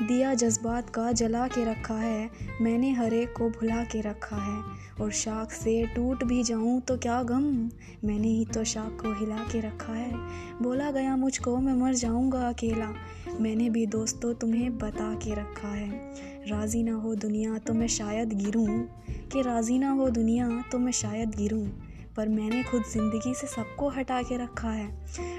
दिया जज्बात का जला के रखा है, मैंने हर एक को भुला के रखा है। और शाख से टूट भी जाऊँ तो क्या गम? मैंने ही तो शाख को हिला के रखा है। बोला गया मुझको, मैं मर जाऊँगा अकेला। मैंने भी दोस्तों तुम्हें बता के रखा है। राज़ी ना हो दुनिया तो मैं शायद गिरूं। कि राज़ी ना हो दुनिया तो मैं शायद गिरूं। पर मैंने खुद ज़िंदगी से सबको हटा के रखा है।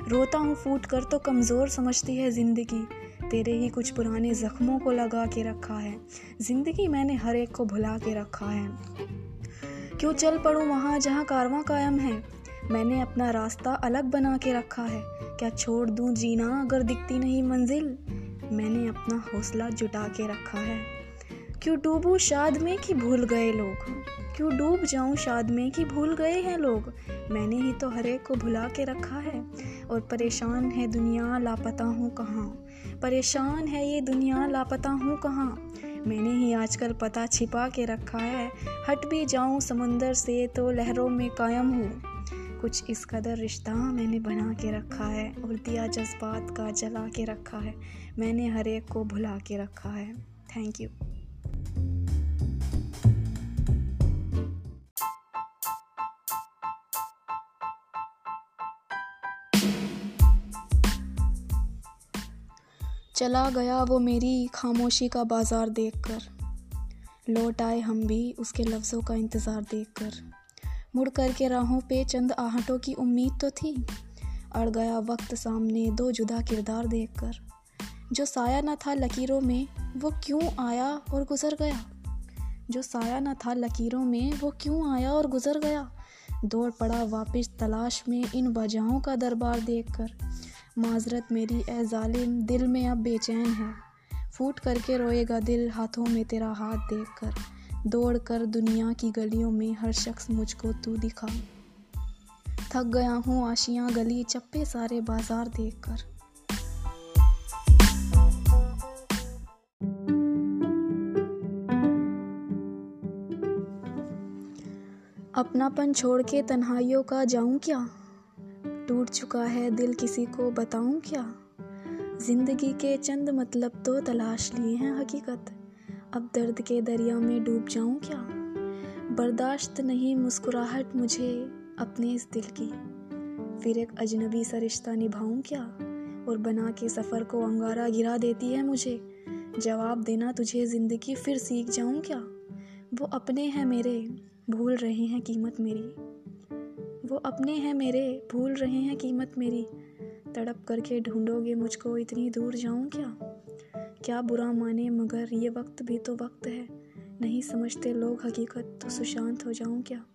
रोता हूँ, फूट कर तो कमज़ोर समझती है ज़िंदगी। तेरे ही कुछ पुराने ज़ख्मों को लगा के रखा है। ज़िंदगी मैंने हर एक को भुला के रखा है। क्यों चल पड़ूँ वहाँ जहाँ कारवां कायम है? मैंने अपना रास्ता अलग बना के रखा है। क्या छोड़ दूँ जीना अगर दिखती नहीं मंजिल? मैंने अपना हौसला जुटा के रखा है। क्यों डूबूँ शाद में कि भूल गए लोग? क्यों डूब जाऊँ शाद में कि भूल गए हैं लोग? मैंने ही तो हर एक को भुला के रखा है। और परेशान है दुनिया लापता हूँ कहाँ? परेशान है ये दुनिया लापता हूँ कहाँ? मैंने ही आजकल पता छिपा के रखा है। हट भी जाऊँ समंदर से तो लहरों में कायम हूँ। कुछ इस कदर रिश्ता मैंने बना के रखा है और दिया जज्बात का जला के रखा है। मैंने हर एक को भुला के रखा है। Thank you. चला गया वो मेरी खामोशी का बाज़ार देखकर। लौट आए हम भी उसके लफ्ज़ों का इंतज़ार देखकर। मुड़ कर के राहों पे चंद आहटों की उम्मीद तो थी। अड़ गया वक्त सामने दो जुदा किरदार देखकर। जो साया न था लकीरों में, वो क्यों आया और गुज़र गया? जो साया न था लकीरों में, वो क्यों आया और गुज़र गया? दौड़ पड़ा वापस तलाश में इन वजहों का दरबार देखकर। माजरत, मेरी ए जालिम, दिल में अब बेचैन है। फूट करके रोएगा दिल, हाथों में तेरा हाथ देख कर दौड़ कर दुनिया की गलियों में हर शख्स मुझको तू दिखा। थक गया हूँ, आशियाँ गली, चप्पे सारे बाज़ार देख कर अपनापन छोड़ के तन्हाइयों का जाऊँ क्या? टूट चुका है दिल किसी को बताऊँ क्या? ज़िंदगी के चंद मतलब तो तलाश लिए हैं हकीकत। अब दर्द के दरिया में डूब जाऊँ क्या? बर्दाश्त नहीं मुस्कुराहट मुझे अपने इस दिल की। फिर एक अजनबी सा रिश्ता निभाऊं क्या? और बना के सफ़र को अंगारा गिरा देती है मुझे। जवाब देना तुझे ज़िंदगी फिर सीख जाऊँ क्या? वो अपने हैं मेरे, भूल रहे हैं कीमत मेरी। वो अपने हैं मेरे। भूल रहे हैं कीमत मेरी। तड़प करके ढूंढोगे मुझको इतनी दूर जाऊँ क्या? क्या बुरा माने, मगर ये वक्त भी तो वक्त है। नहीं समझते लोग हकीकत तो सुशांत हो जाऊँ क्या?